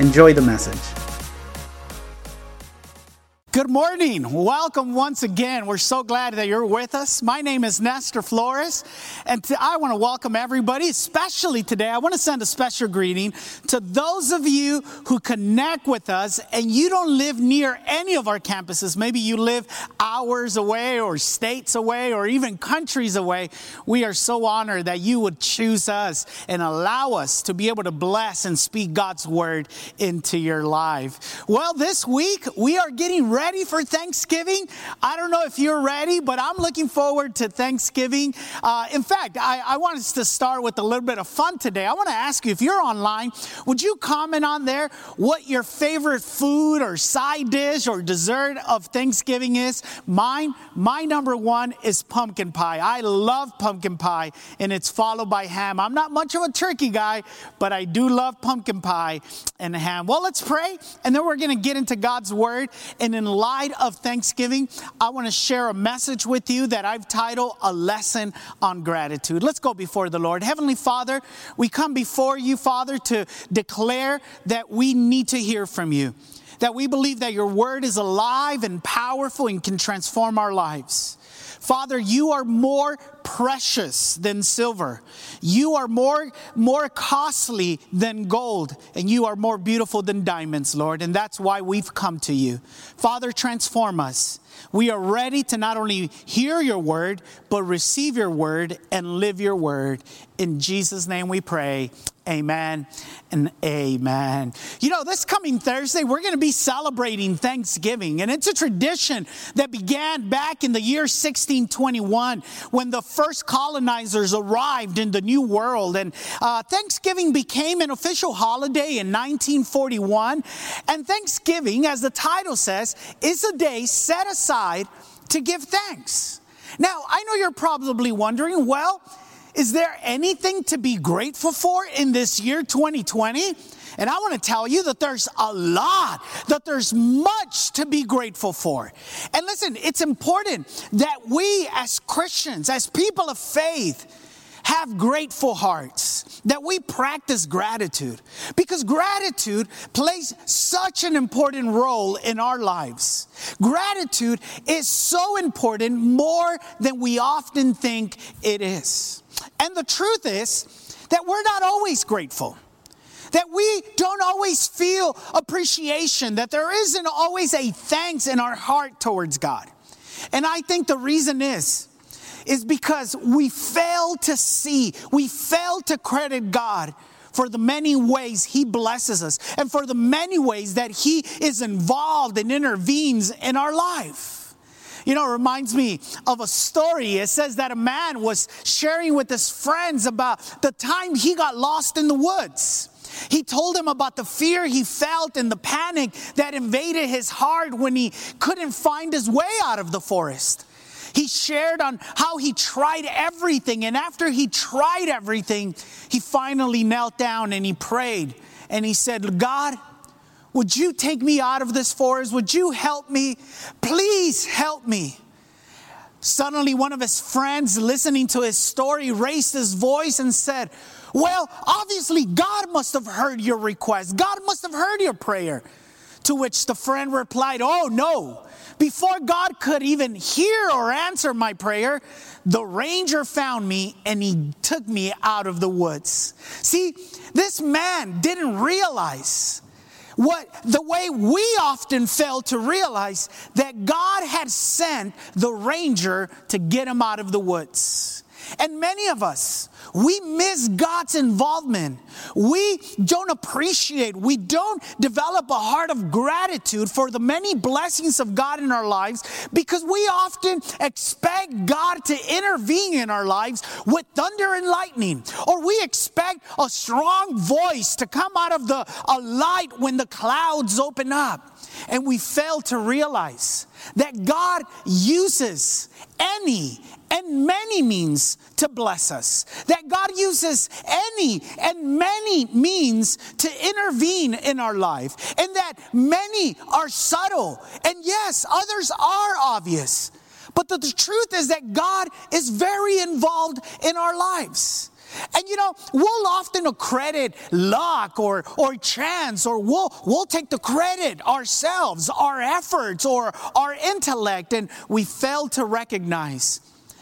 Enjoy the message. Good morning. Welcome once again. We're so glad that you're with us. My name is Nestor Flores, and I want to welcome everybody, especially today. I want to send a special greeting to those of you who connect with us and you don't live near any of our campuses. Maybe you live hours away, or states away, or even countries away. We are so honored that you would choose us and allow us to be able to bless and speak God's word into your life. Well, this week we are getting ready ready for Thanksgiving? I don't know if you're ready, but I'm looking forward to Thanksgiving. Uh, in fact, I, I want us to start with a little bit of fun today. I want to ask you if you're online, would you comment on there what your favorite food or side dish or dessert of Thanksgiving is? Mine, my number one is pumpkin pie. I love pumpkin pie, and it's followed by ham. I'm not much of a turkey guy, but I do love pumpkin pie and ham. Well, let's pray, and then we're going to get into God's word. And in light of Thanksgiving, I want to share a message with you that I've titled A Lesson on Gratitude. Let's go before the Lord. Heavenly Father, we come before you, Father, to declare that we need to hear from you that we believe that your word is alive and powerful and can transform our lives. Father, you are more precious than silver. You are more, more costly than gold, and you are more beautiful than diamonds, Lord. And that's why we've come to you. Father, transform us. We are ready to not only hear your word, but receive your word and live your word. In Jesus' name we pray. Amen and amen. You know, this coming Thursday, we're going to be celebrating Thanksgiving, and it's a tradition that began back in the year 1621 when the first colonizers arrived in the New World. And uh, Thanksgiving became an official holiday in 1941. And Thanksgiving, as the title says, is a day set aside to give thanks. Now, I know you're probably wondering, well, is there anything to be grateful for in this year 2020? And I want to tell you that there's a lot, that there's much to be grateful for. And listen, it's important that we as Christians, as people of faith, have grateful hearts, that we practice gratitude, because gratitude plays such an important role in our lives. Gratitude is so important more than we often think it is. And the truth is that we're not always grateful. That we don't always feel appreciation, that there isn't always a thanks in our heart towards God. And I think the reason is, is because we fail to see, we fail to credit God for the many ways He blesses us and for the many ways that He is involved and intervenes in our life. You know, it reminds me of a story. It says that a man was sharing with his friends about the time he got lost in the woods. He told him about the fear he felt and the panic that invaded his heart when he couldn't find his way out of the forest. He shared on how he tried everything, and after he tried everything, he finally knelt down and he prayed and he said, God, would you take me out of this forest? Would you help me? Please help me. Suddenly, one of his friends, listening to his story, raised his voice and said, Well, obviously, God must have heard your request. God must have heard your prayer. To which the friend replied, Oh, no. Before God could even hear or answer my prayer, the ranger found me and he took me out of the woods. See, this man didn't realize what the way we often fail to realize that God had sent the ranger to get him out of the woods. And many of us, we miss God's involvement. We don't appreciate, we don't develop a heart of gratitude for the many blessings of God in our lives because we often expect God to intervene in our lives with thunder and lightning, or we expect a strong voice to come out of the a light when the clouds open up. And we fail to realize that God uses any and many means to bless us. That God uses any and many means to intervene in our life. And that many are subtle. And yes, others are obvious. But the, the truth is that God is very involved in our lives. And you know, we'll often accredit luck or, or chance, or we'll, we'll take the credit ourselves, our efforts, or our intellect, and we fail to recognize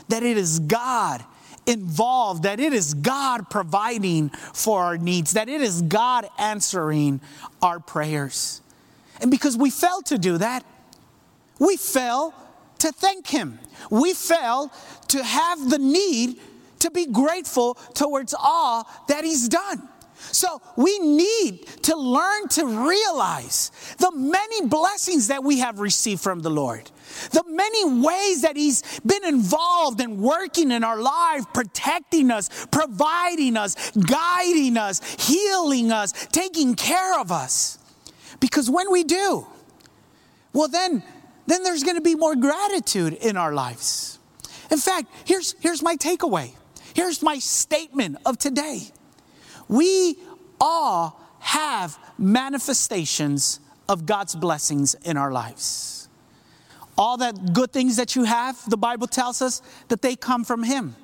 that it is God involved, that it is God providing for our needs, that it is God answering our prayers. And because we fail to do that, we fail to thank Him. We fail to have the need to be grateful towards all that He's done. So we need to learn to realize the many blessings that we have received from the Lord, the many ways that He's been involved in working in our life, protecting us, providing us, guiding us, healing us, taking care of us. Because when we do, well, then, then there's going to be more gratitude in our lives. In fact, here's, here's my takeaway. Here's my statement of today we all have manifestations of God's blessings in our lives. All that good things that you have, the Bible tells us that they come from Him.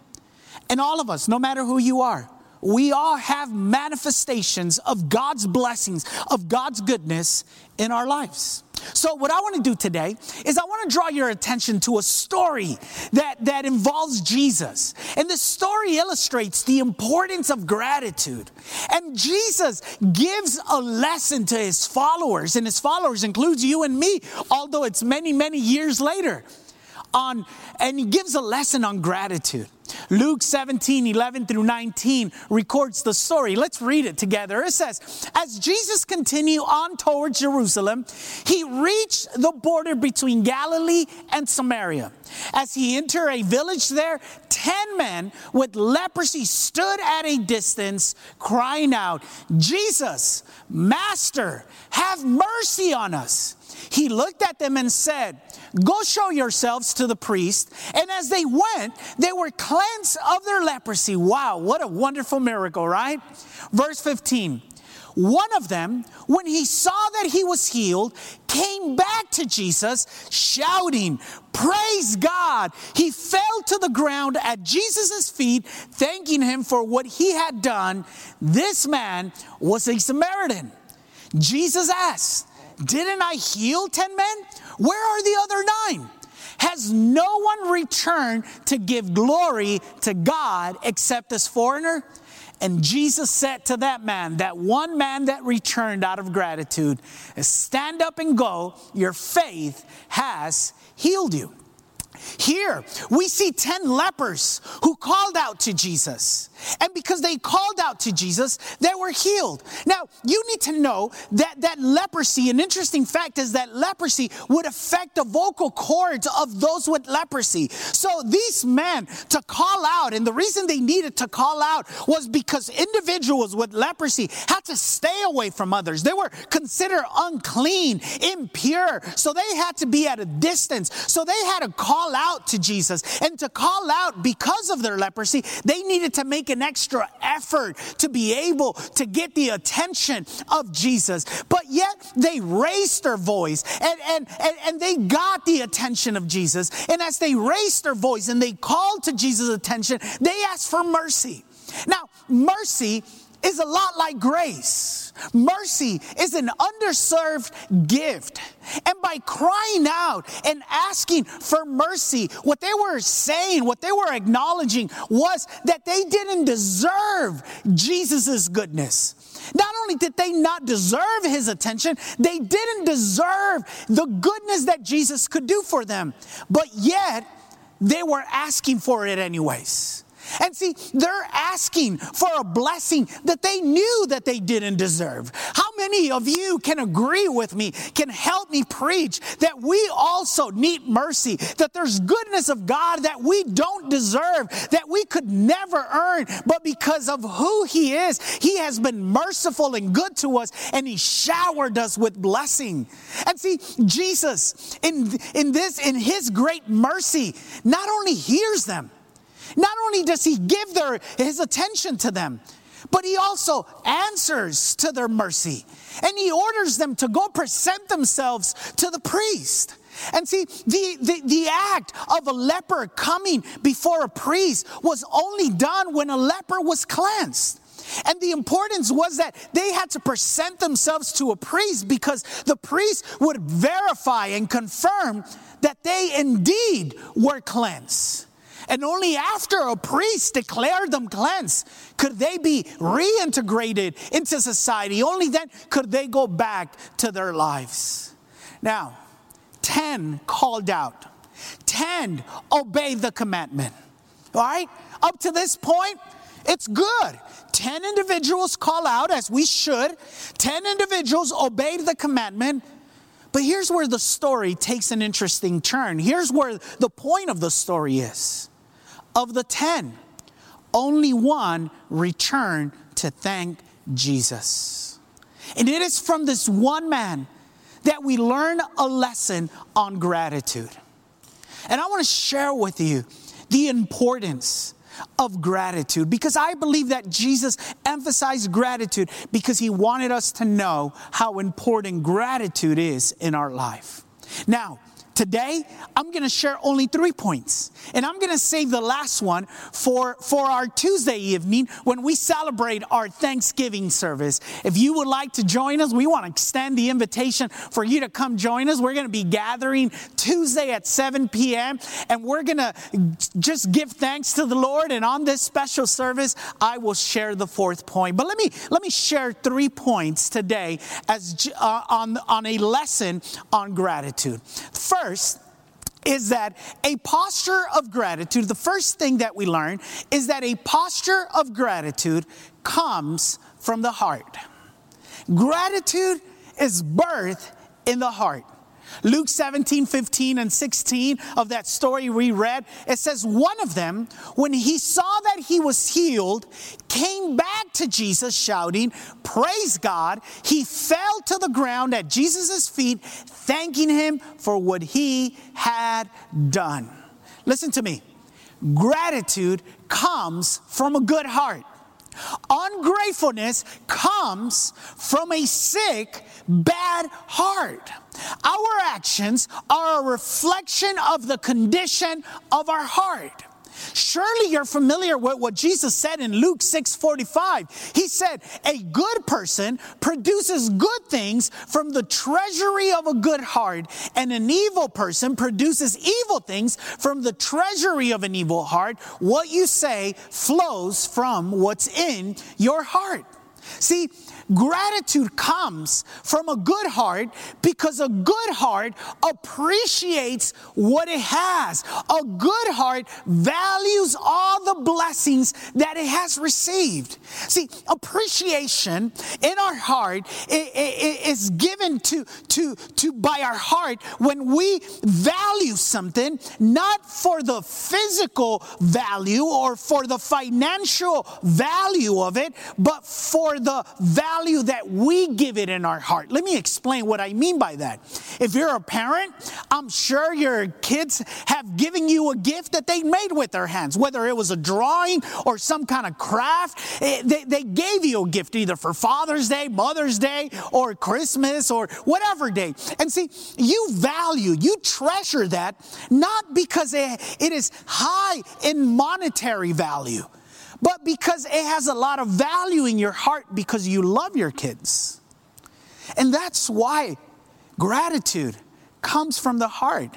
And all of us, no matter who you are, we all have manifestations of God's blessings, of God's goodness in our lives. So, what I want to do today is I want to draw your attention to a story that, that involves Jesus. And this story illustrates the importance of gratitude. And Jesus gives a lesson to his followers, and his followers includes you and me, although it's many, many years later. On, and he gives a lesson on gratitude. Luke 17, 11 through 19 records the story. Let's read it together. It says, As Jesus continued on towards Jerusalem, he reached the border between Galilee and Samaria. As he entered a village there, 10 men with leprosy stood at a distance, crying out, Jesus, Master, have mercy on us. He looked at them and said, Go show yourselves to the priest. And as they went, they were cleansed of their leprosy. Wow, what a wonderful miracle, right? Verse 15. One of them, when he saw that he was healed, came back to Jesus shouting, Praise God. He fell to the ground at Jesus' feet, thanking him for what he had done. This man was a Samaritan. Jesus asked, Didn't I heal 10 men? Where are the other nine? Has no one returned to give glory to God except this foreigner? And Jesus said to that man, that one man that returned out of gratitude, Stand up and go, your faith has healed you. Here, we see 10 lepers who called out to Jesus. And because they called out to Jesus, they were healed. Now, you need to know that that leprosy, an interesting fact is that leprosy would affect the vocal cords of those with leprosy. So these men to call out, and the reason they needed to call out was because individuals with leprosy had to stay away from others. They were considered unclean, impure. So they had to be at a distance. So they had to call out to Jesus. And to call out because of their leprosy, they needed to make an extra effort to be able to get the attention of Jesus. But yet they raised their voice and, and, and, and they got the attention of Jesus. And as they raised their voice and they called to Jesus' attention, they asked for mercy. Now, mercy is a lot like grace. Mercy is an underserved gift. And by crying out and asking for mercy, what they were saying, what they were acknowledging was that they didn't deserve Jesus' goodness. Not only did they not deserve his attention, they didn't deserve the goodness that Jesus could do for them, but yet they were asking for it anyways. And see, they're asking for a blessing that they knew that they didn't deserve. How many of you can agree with me, can help me preach that we also need mercy, that there's goodness of God that we don't deserve, that we could never earn, but because of who He is, He has been merciful and good to us, and He showered us with blessing. And see, Jesus, in, in this, in His great mercy, not only hears them, not only does he give their, his attention to them, but he also answers to their mercy. And he orders them to go present themselves to the priest. And see, the, the, the, act of a leper coming before a priest was only done when a leper was cleansed. And the importance was that they had to present themselves to a priest because the priest would verify and confirm that they indeed were cleansed. And only after a priest declared them cleansed could they be reintegrated into society. Only then could they go back to their lives. Now, 10 called out, 10 obeyed the commandment. All right? Up to this point, it's good. 10 individuals call out as we should, 10 individuals obeyed the commandment. But here's where the story takes an interesting turn. Here's where the point of the story is. Of the ten, only one returned to thank Jesus. And it is from this one man that we learn a lesson on gratitude. And I want to share with you the importance of gratitude because I believe that Jesus emphasized gratitude because he wanted us to know how important gratitude is in our life. Now, Today, I'm going to share only three points, and I'm going to save the last one for, for our Tuesday evening when we celebrate our Thanksgiving service. If you would like to join us, we want to extend the invitation for you to come join us. We're going to be gathering Tuesday at 7 p.m., and we're going to just give thanks to the Lord. And on this special service, I will share the fourth point. But let me let me share three points today as uh, on on a lesson on gratitude. First first is that a posture of gratitude, the first thing that we learn is that a posture of gratitude comes from the heart. Gratitude is birth in the heart. Luke 17, 15, and 16 of that story we read, it says, One of them, when he saw that he was healed, came back to Jesus shouting, Praise God. He fell to the ground at Jesus' feet, thanking him for what he had done. Listen to me. Gratitude comes from a good heart. Ungratefulness comes from a sick, bad heart. Our actions are a reflection of the condition of our heart. Surely you're familiar with what Jesus said in Luke 6:45. He said, "A good person produces good things from the treasury of a good heart, and an evil person produces evil things from the treasury of an evil heart. What you say flows from what's in your heart." See, Gratitude comes from a good heart because a good heart appreciates what it has. A good heart values all the blessings that it has received. See, appreciation in our heart is given to, to, to by our heart when we value something, not for the physical value or for the financial value of it, but for the value value that we give it in our heart. Let me explain what I mean by that. If you're a parent, I'm sure your kids have given you a gift that they made with their hands, whether it was a drawing or some kind of craft. Eh, they, they gave you a gift either for Father's Day, Mother's Day, or Christmas, or whatever day. And see, you value, you treasure that, not because it, it is high in monetary value but because it has a lot of value in your heart because you love your kids. And that's why gratitude comes from the heart,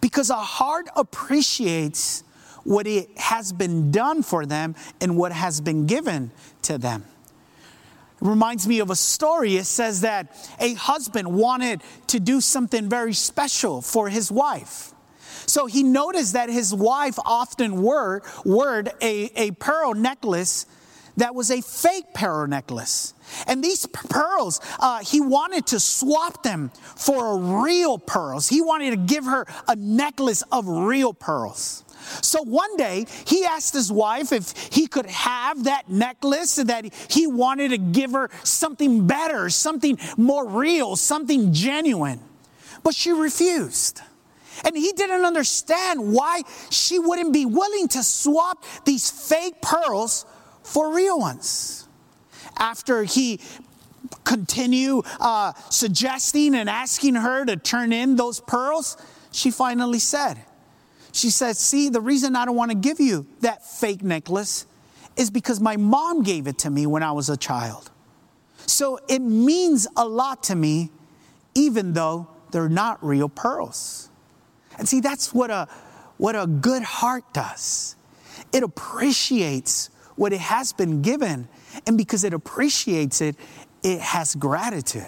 because a heart appreciates what it has been done for them and what has been given to them. It reminds me of a story. It says that a husband wanted to do something very special for his wife. So he noticed that his wife often wore, wore a, a pearl necklace that was a fake pearl necklace. And these pearls, uh, he wanted to swap them for real pearls. He wanted to give her a necklace of real pearls. So one day he asked his wife if he could have that necklace, that he wanted to give her something better, something more real, something genuine. But she refused. And he didn't understand why she wouldn't be willing to swap these fake pearls for real ones. After he continued uh, suggesting and asking her to turn in those pearls, she finally said, she said, See, the reason I don't want to give you that fake necklace is because my mom gave it to me when I was a child. So it means a lot to me, even though they're not real pearls. And see, that's what a, what a good heart does. It appreciates what it has been given. And because it appreciates it, it has gratitude.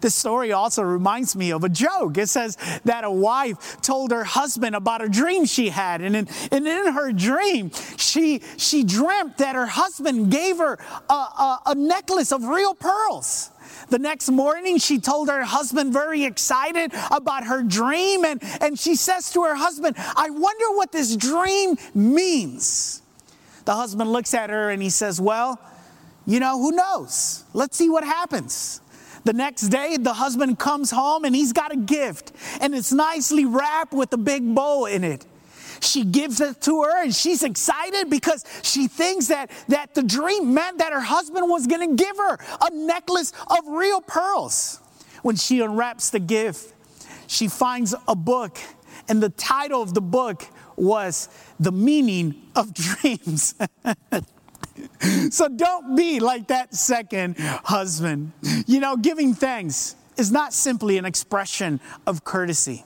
The story also reminds me of a joke. It says that a wife told her husband about a dream she had. And in, and in her dream, she, she dreamt that her husband gave her a, a, a necklace of real pearls. The next morning, she told her husband, very excited about her dream, and, and she says to her husband, I wonder what this dream means. The husband looks at her and he says, Well, you know, who knows? Let's see what happens. The next day, the husband comes home and he's got a gift, and it's nicely wrapped with a big bow in it. She gives it to her and she's excited because she thinks that, that the dream meant that her husband was going to give her a necklace of real pearls. When she unwraps the gift, she finds a book, and the title of the book was The Meaning of Dreams. so don't be like that second husband. You know, giving thanks is not simply an expression of courtesy.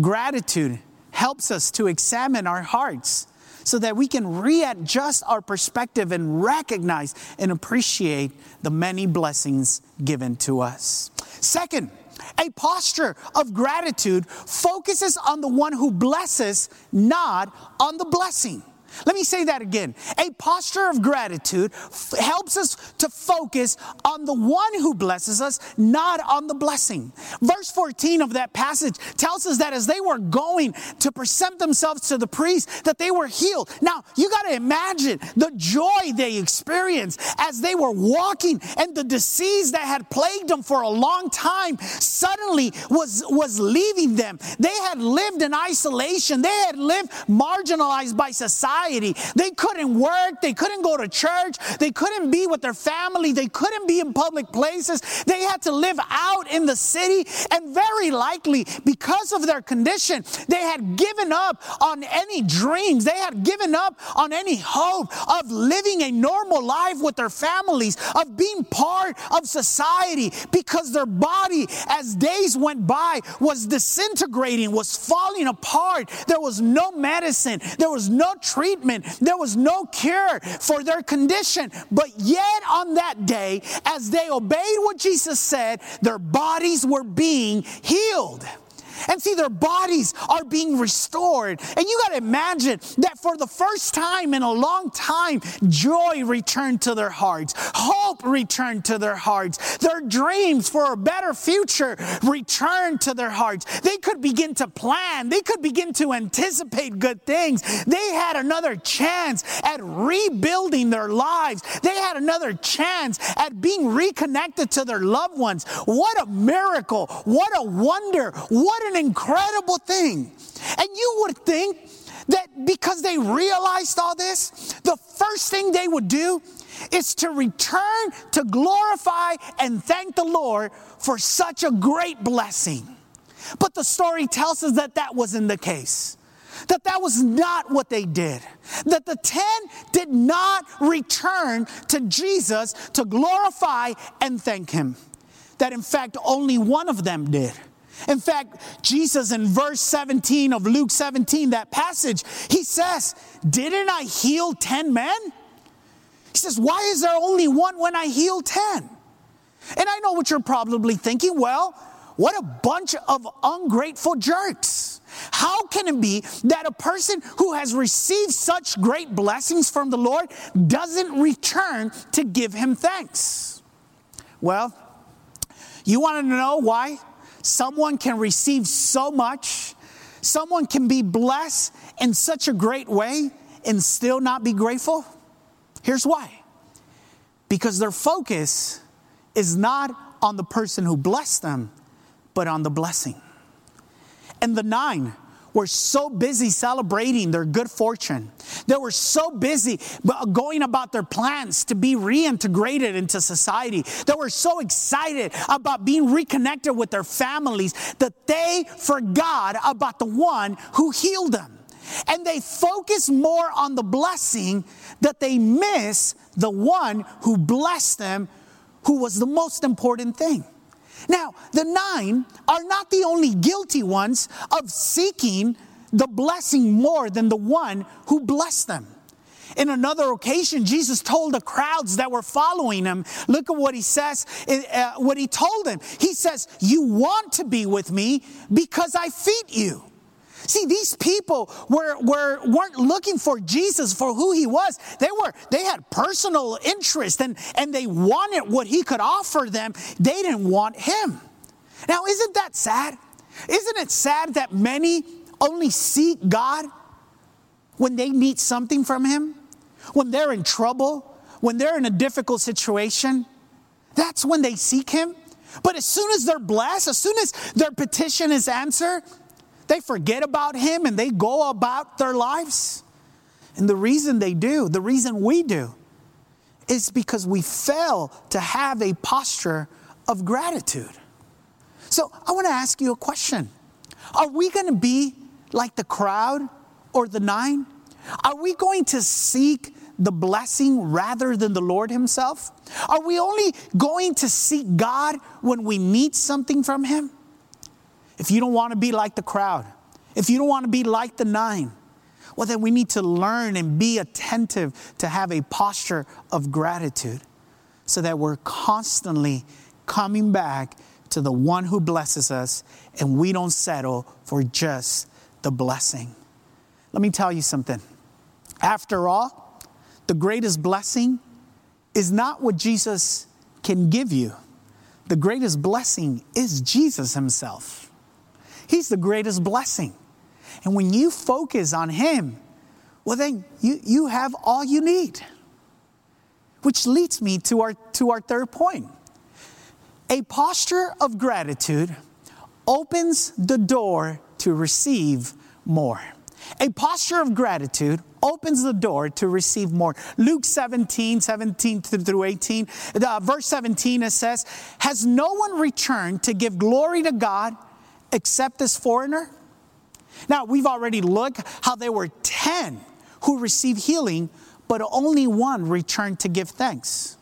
Gratitude helps us to examine our hearts so that we can readjust our perspective and recognize and appreciate the many blessings given to us. Second, a posture of gratitude focuses on the one who blesses, not on the blessing. Let me say that again. A posture of gratitude f- helps us to focus on the one who blesses us, not on the blessing. Verse 14 of that passage tells us that as they were going to present themselves to the priest, that they were healed. Now, you got to imagine the joy they experienced as they were walking and the disease that had plagued them for a long time suddenly was, was leaving them. They had lived in isolation. They had lived marginalized by society They couldn't work, they couldn't go to church, they couldn't be with their family, they couldn't be in public places. They had to live out in the city, and very likely, because of their condition, they had given up on any dreams, they had given up on any hope of living a normal life with their families, of being part of society, because their body, as days went by, was disintegrating, was falling apart. There was no medicine, there was no treatment treatment. There was no cure for their condition. But yet, on that day, as they obeyed what Jesus said, their bodies were being healed. And see, their bodies are being restored. And you got to imagine that for the first time in a long time, joy returned to their hearts, hope returned to their hearts, their dreams for a better future returned to their hearts. They could begin to plan, they could begin to anticipate good things. They had another chance at rebuilding their lives, they had another chance at being reconnected to their loved ones. What a miracle! What a wonder! What an incredible thing. And you would think that because they realized all this, the first thing they would do is to return to glorify and thank the Lord for such a great blessing. But the story tells us that that wasn't the case. That that was not what they did. That the 10 did not return to Jesus to glorify and thank him. That in fact only one of them did. In fact, Jesus in verse 17 of Luke 17, that passage, he says, Didn't I heal 10 men? He says, Why is there only one when I heal 10? And I know what you're probably thinking. Well, what a bunch of ungrateful jerks. How can it be that a person who has received such great blessings from the Lord doesn't return to give him thanks? Well, you want to know why someone can receive so much, someone can be blessed in such a great way and still not be grateful? Here's why because their focus is not on the person who blessed them, but on the blessing. And the nine were so busy celebrating their good fortune. They were so busy going about their plans to be reintegrated into society. They were so excited about being reconnected with their families that they forgot about the one who healed them. And they focus more on the blessing that they miss the one who blessed them, who was the most important thing. Now, the nine are not the only guilty ones of seeking the blessing more than the one who blessed them. In another occasion, Jesus told the crowds that were following him, look at what he says, uh, what he told them. He says, You want to be with me because I feed you. See, these people were, were, weren't looking for Jesus for who he was. They were, they had personal interest and, and they wanted what he could offer them. They didn't want him. Now, isn't that sad? Isn't it sad that many only seek God when they need something from him? When they're in trouble, when they're in a difficult situation, that's when they seek him. But as soon as they're blessed, as soon as their petition is answered, they forget about Him and they go about their lives. And the reason they do, the reason we do, is because we fail to have a posture of gratitude. So I want to ask you a question Are we going to be like the crowd or the nine? Are we going to seek the blessing rather than the Lord Himself? Are we only going to seek God when we need something from Him? If you don't want to be like the crowd, if you don't want to be like the nine, well, then we need to learn and be attentive to have a posture of gratitude so that we're constantly coming back to the one who blesses us and we don't settle for just the blessing. Let me tell you something. After all, the greatest blessing is not what Jesus can give you, the greatest blessing is Jesus Himself. He's the greatest blessing. And when you focus on Him, well, then you, you have all you need. Which leads me to our, to our third point. A posture of gratitude opens the door to receive more. A posture of gratitude opens the door to receive more. Luke 17, 17 through 18, uh, verse 17, it says, Has no one returned to give glory to God except this foreigner? Now, we've already looked how there were 10 who received healing, but only one returned to give thanks.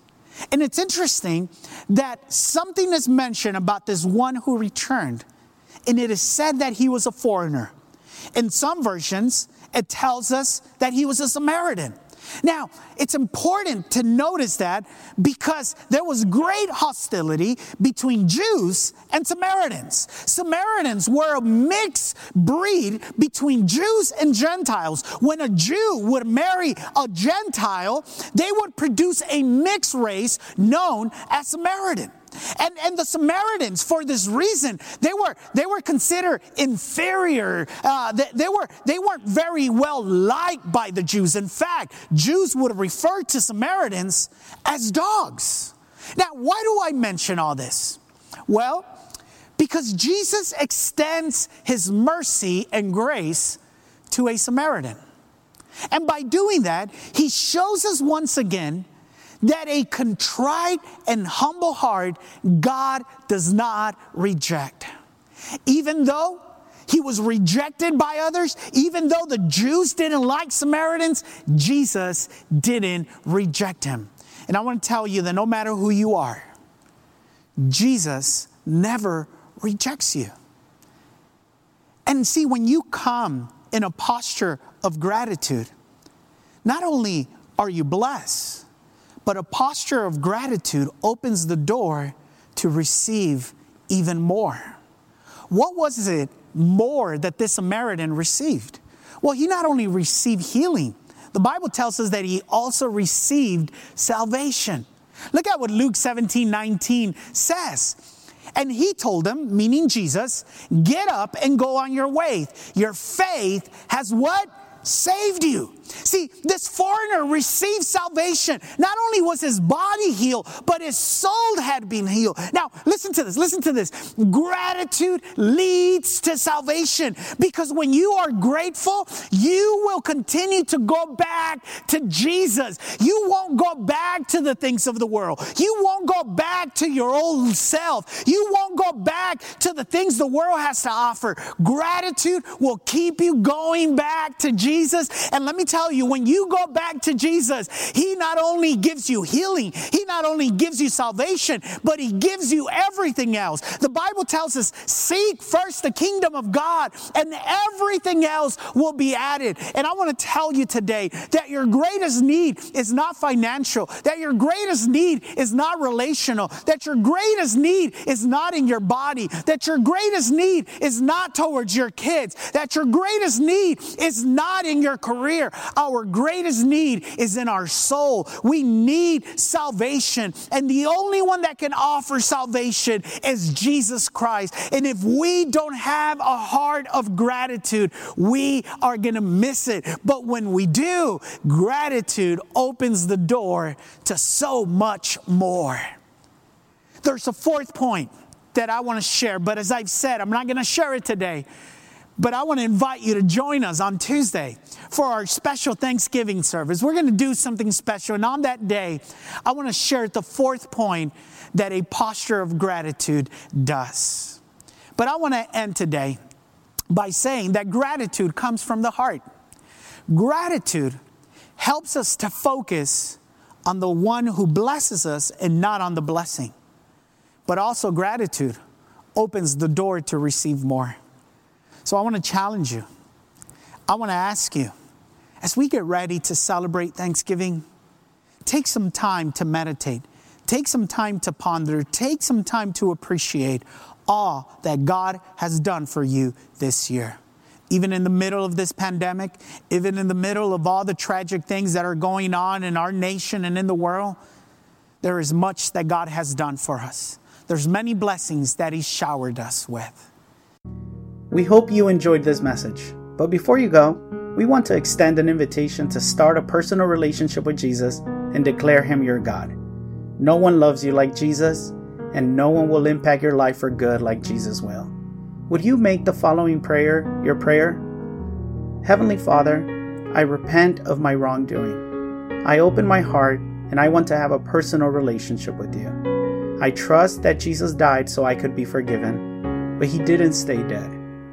And it's interesting that something is mentioned about this one who returned, and it is said that he was a foreigner. In some versions, it tells us that he was a Samaritan. Now, it's important to notice that because there was great hostility between Jews and Samaritans. Samaritans were a mixed breed between Jews and Gentiles. When a Jew would marry a Gentile, they would produce a mixed race known as Samaritan. And, and the Samaritans, for this reason, they were, they were considered inferior. Uh, they, they, were, they weren't very well liked by the Jews. In fact, Jews would refer to Samaritans as dogs. Now, why do I mention all this? Well, because Jesus extends his mercy and grace to a Samaritan. And by doing that, he shows us once again that a contrite and humble heart God does not reject. Even though he was rejected by others, even though the Jews didn't like Samaritans, Jesus didn't reject him. And I want to tell you that no matter who you are, Jesus never rejects you. And see, when you come in a posture of gratitude, not only are you blessed, but a posture of gratitude opens the door to receive even more. what was it more that this Samaritan received? Well, he not only received healing, the Bible tells us that he also received salvation. Look at what Luke 17 19 says. And he told him, meaning Jesus, get up and go on your way. Your faith has what? Saved you. See, this foreigner received salvation. Not only was his body healed, but his soul had been healed. Now, listen to this, listen to this. Gratitude leads to salvation because when you are grateful, you will continue to go back to Jesus. You won't go back to the things of the world. You won't go back to your old self. You won't go back to the things the world has to offer. Gratitude will keep you going back to Jesus. And let me tell tell you, when you go back to Jesus, He not only gives you healing, He not only gives you salvation, but He gives you everything else. The Bible tells us, seek first the kingdom of God, and everything else will be added. And I want to tell you today that your greatest need is not financial, that your greatest need is not relational, that your greatest need is not in your body, that your greatest need is not towards your kids, that your greatest need is not in your career. Our greatest need is in our soul. We need salvation. And the only one that can offer salvation is Jesus Christ. And if we don't have a heart of gratitude, we are going to miss it. But when we do, gratitude opens the door to so much more. There's a fourth point that I want to share, but as I've said, I'm not going to share it today but I want to invite you to join us on Tuesday for our special Thanksgiving service. We're going to do something special. And on that day, I want to share the fourth point that a posture of gratitude does. But I want to end today by saying that gratitude comes from the heart. Gratitude helps us to focus on the one who blesses us and not on the blessing. But also, gratitude opens the door to receive more. So I want to challenge you. I want to ask you, as we get ready to celebrate Thanksgiving, take some time to meditate, take some time to ponder, take some time to appreciate all that God has done for you this year. Even in the middle of this pandemic, even in the middle of all the tragic things that are going on in our nation and in the world, there is much that God has done for us. There's many blessings that He showered us with. We hope you enjoyed this message. But before you go, we want to extend an invitation to start a personal relationship with Jesus and declare Him your God. No one loves you like Jesus, and no one will impact your life for good like Jesus will. Would you make the following prayer your prayer? Heavenly Father, I repent of my wrongdoing. I open my heart and I want to have a personal relationship with you. I trust that Jesus died so I could be forgiven, but He didn't stay dead.